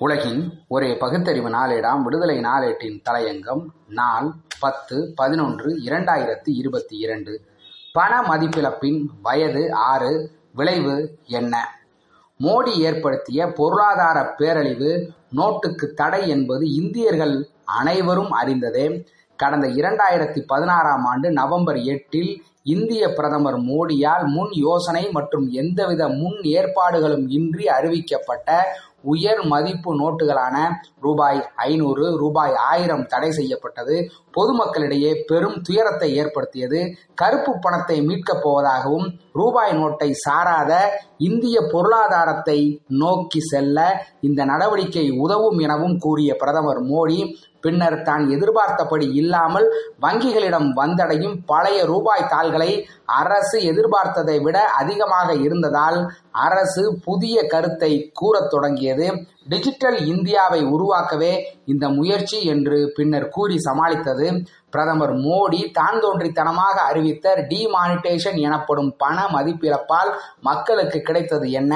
உலகின் ஒரே பகுத்தறிவு நாளேடாம் விடுதலை நாளேட்டின் தலையங்கம் நாள் பத்து பதினொன்று இரண்டாயிரத்தி இருபத்தி இரண்டு. பண மதிப்பிழப்பின் வயது ஆறு விளைவு என்ன? மோடி ஏற்படுத்திய பொருளாதார பேரழிவு நோட்டுக்கு தடை என்பது இந்தியர்கள் அனைவரும் அறிந்ததே. கடந்த இரண்டாயிரத்தி பதினாறாம் ஆண்டு நவம்பர் எட்டில் இந்திய பிரதமர் மோடியால் முன் யோசனை மற்றும் எந்தவித முன் ஏற்பாடுகளும் இன்றி அறிவிக்கப்பட்ட உயர் மதிப்பு நோட்டுகளான ரூபாய் ஐநூறு ரூபாய் ஆயிரம் தடை செய்யப்பட்டது. பொதுமக்களிடையே பெரும் துயரத்தை ஏற்படுத்தியது. கருப்பு பணத்தை மீட்கப் போவதாகவும் ரூபாய் நோட்டை சாராத இந்திய பொருளாதாரத்தை நோக்கி செல்ல இந்த நடவடிக்கை உதவும் எனவும் கூறிய பிரதமர் மோடி பின்னர் தான் எதிர்பார்த்தபடி இல்லாமல் வங்கிகளிடம் வந்தடையும் பழைய ரூபாய் தாள்களை அரசு எதிர்பார்த்ததை விட அதிகமாக இருந்ததால் அரசு புதிய கருத்தை கூறத் தொடங்கியது. டிஜிட்டல் இந்தியாவை உருவாக்கவே இந்த முயற்சி என்று பின்னர் கூறி சமாளித்தது. பிரதமர் மோடி தான் தோன்றித்தனமாக அறிவித்த டிமானிட்டேஷன் எனப்படும் பண மதிப்பிழப்பால் மக்களுக்கு கிடைத்தது என்ன?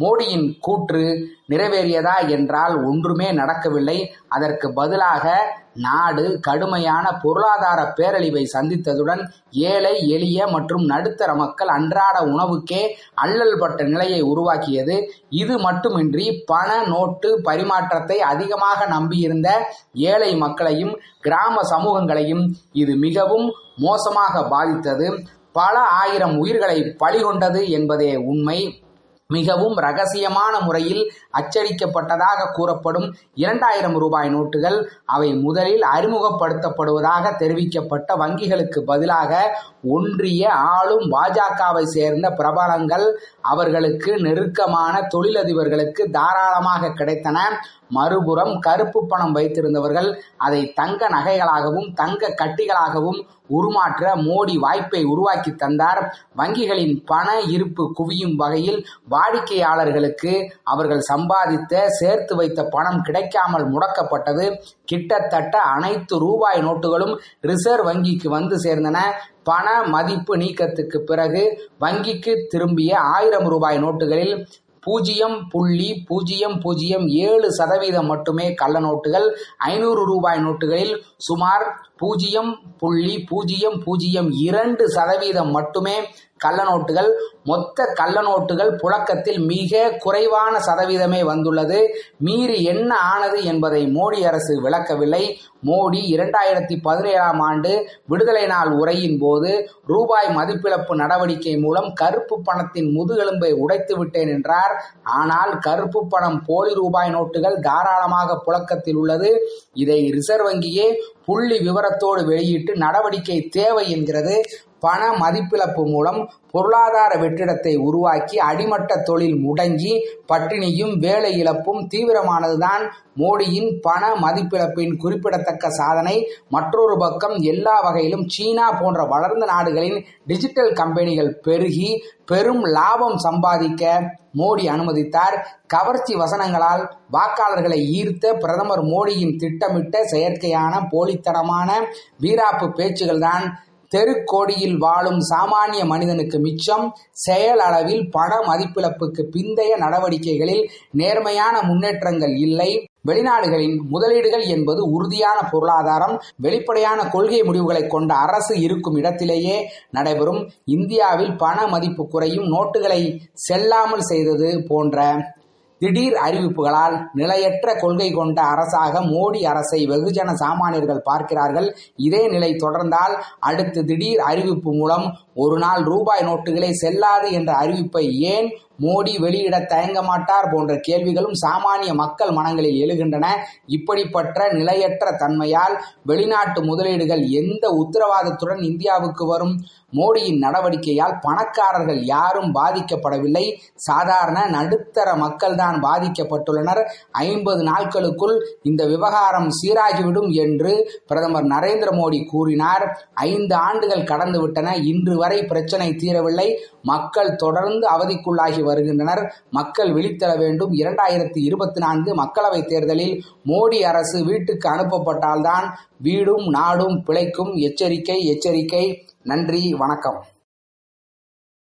மோடியின் கூற்று நிறைவேறியதா என்றால் ஒன்றுமே நடக்கவில்லை. அதற்கு பதிலாக நாடு கடுமையான பொருளாதார பேரழிவை சந்தித்ததுடன் ஏழை எளிய மற்றும் நடுத்தர மக்கள் அன்றாட உணவுக்கே அல்லல் பட்ட நிலையை உருவாக்கியது. இது மட்டுமின்றி பண நோட்டு பரிமாற்றத்தை அதிகமாக நம்பியிருந்த ஏழை மக்களையும் கிராம சமூகங்களையும் இது மிகவும் மோசமாக பாதித்தது. பல ஆயிரம் உயிர்களை பலிகொண்டது என்பதே உண்மை. மிகவும் ரகசியமான முறையில் அச்சடிக்கப்பட்டதாக கூறப்படும் இரண்டாயிரம் ரூபாய் நோட்டுகள் அவை முதலில் அறிமுகப்படுத்தப்படுவதாக தெரிவிக்கப்பட்ட வங்கிகளுக்கு பதிலாக ஒன்றிய ஆளும் பாஜகவை சேர்ந்த பிரபலங்கள் அவர்களுக்கு நெருக்கமான தொழிலதிபர்களுக்கு தாராளமாக கிடைத்தன. மறுபுறம் கருப்பு பணம் வைத்திருந்தவர்கள் அதை தங்க நகைகளாகவும் தங்க கட்டிகளாகவும் உருமாற்ற மோடி வாய்ப்பை உருவாக்கி தந்தார். வங்கிகளின் பண இருப்பு குவியும் வகையில் வாடிக்கையாளர்களுக்கு அவர்கள் சம்பாதித்த சேர்த்து வைத்த பணம் கிடைக்காமல் முடக்கப்பட்டது. கிட்டத்தட்ட அனைத்து ரூபாய் நோட்டுகளும் ரிசர்வ் வங்கிக்கு வந்து சேர்ந்தன. பண மதிப்பு நீக்கத்துக்கு பிறகு வங்கிக்கு திரும்பிய ஆயிரம் ரூபாய் நோட்டுகளில் பூஜ்ஜியம் புள்ளி பூஜ்ஜியம் பூஜ்ஜியம் ஏழு சதவீதம் மட்டுமே கள்ள நோட்டுகள் ஐநூறு ரூபாய் நோட்டுகளில் சுமார் பூஜ்ஜியம் புள்ளி பூஜ்ஜியம் பூஜ்ஜியம் இரண்டு சதவீதம் மட்டுமே கள்ள நோட்டுகள் மொத்த கள்ள நோட்டுகள் புழக்கத்தில் மிக குறைவான சதவீதமே வந்துள்ளது. மீறி என்ன ஆனது என்பதை மோடி அரசு விளக்கவில்லை. மோடி இரண்டாயிரத்தி பதினேழாம் ஆண்டு விடுதலை நாள் உரையின் போது ரூபாய் மதிப்பிழப்பு நடவடிக்கை மூலம் கருப்பு பணத்தின் முதுகெலும்பை உடைத்து விட்டேன் என்றார். ஆனால் கருப்பு பணம் போலி ரூபாய் நோட்டுகள் தாராளமாக புழக்கத்தில் உள்ளது. இதை ரிசர்வ் வங்கியே புள்ளி விவரத்தோடு வெளியிட்டு நடவடிக்கை தேவை என்கிறது. பண மதிப்பிழப்பு மூலம் பொருளாதார வெற்றிடத்தை உருவாக்கி அடிமட்ட தொழில் முடங்கி பட்டினியும் வேலை இழப்பும் தீவிரமானதுதான். மோடியின் பண மதிப்பிழப்பின் குறிப்பிடத்தக்க சாதனை மற்றொரு பக்கம் எல்லா வகையிலும் சீனா போன்ற வளர்ந்த நாடுகளின் டிஜிட்டல் கம்பெனிகள் பெருகி பெரும் லாபம் சம்பாதிக்க மோடி அனுமதித்தார். கவர்ச்சி வசனங்களால் வாக்காளர்களை ஈர்த்த பிரதமர் மோடியின் திட்டமிட்ட செயற்கையான போலித்தனமான வீராப்பு பேச்சுகள்தான் தெருக்கோடியில் வாழும் சாமானிய மனிதனுக்கு மிச்சம் செயல் அளவில் பண மதிப்பிழப்புக்கு பிந்தைய நடவடிக்கைகளில் நேர்மையான முன்னேற்றங்கள் இல்லை. வெளிநாடுகளின் முதலீடுகள் என்பது உறுதியான பொருளாதாரம் வெளிப்படையான கொள்கை முடிவுகளை கொண்ட அரசு இருக்கும் இடத்திலேயே நடைபெறும். இந்தியாவில் பண மதிப்பு குறையும் நோட்டுகளை செல்லாமல் செய்தது போன்ற திடீர் அறிவிப்புகளால் நிலையற்ற கொள்கை கொண்ட அரசாக மோடி அரசை வெகுஜன சாமானியர்கள் பார்க்கிறார்கள். இதே நிலை தொடர்ந்தால் அடுத்து திடீர் அறிவிப்பு மூலம் ஒரு நாள் ரூபாய் நோட்டுகளே செல்லாது என்ற அறிவிப்பை ஏன் மோடி வெளியிட தயங்க மாட்டார் போன்ற கேள்விகளும் சாமானிய மக்கள் மனங்களில் எழுகின்றன. இப்படிப்பட்ட நிலையற்ற தன்மையால் வெளிநாட்டு முதலீடுகள் எந்த உத்தரவாதத்துடன் இந்தியாவுக்கு வரும்? மோடியின் நடவடிக்கையால் பணக்காரர்கள் யாரும் பாதிக்கப்படவில்லை. சாதாரண நடுத்தர மக்கள்தான் பாதிக்கப்பட்டுள்ளனர். ஐம்பது நாட்களுக்குள் இந்த விவகாரம் சீராகிவிடும் என்று பிரதமர் நரேந்திர மோடி கூறினார். ஐந்து ஆண்டுகள் கடந்துவிட்டன. இன்று வரை பிரச்சனை தீரவில்லை. மக்கள் தொடர்ந்து அவதிக்குள்ளாகி வருகின்றனர். மக்கள் விழித்தர வேண்டும். இரண்டாயிரத்தி இருபத்தி நான்கு மக்களவைத் தேர்தலில் மோடி அரசு வீட்டுக்கு அனுப்பப்பட்டால்தான் வீடும் நாடும் பிழைக்கும். எச்சரிக்கை எச்சரிக்கை. நன்றி வணக்கம்.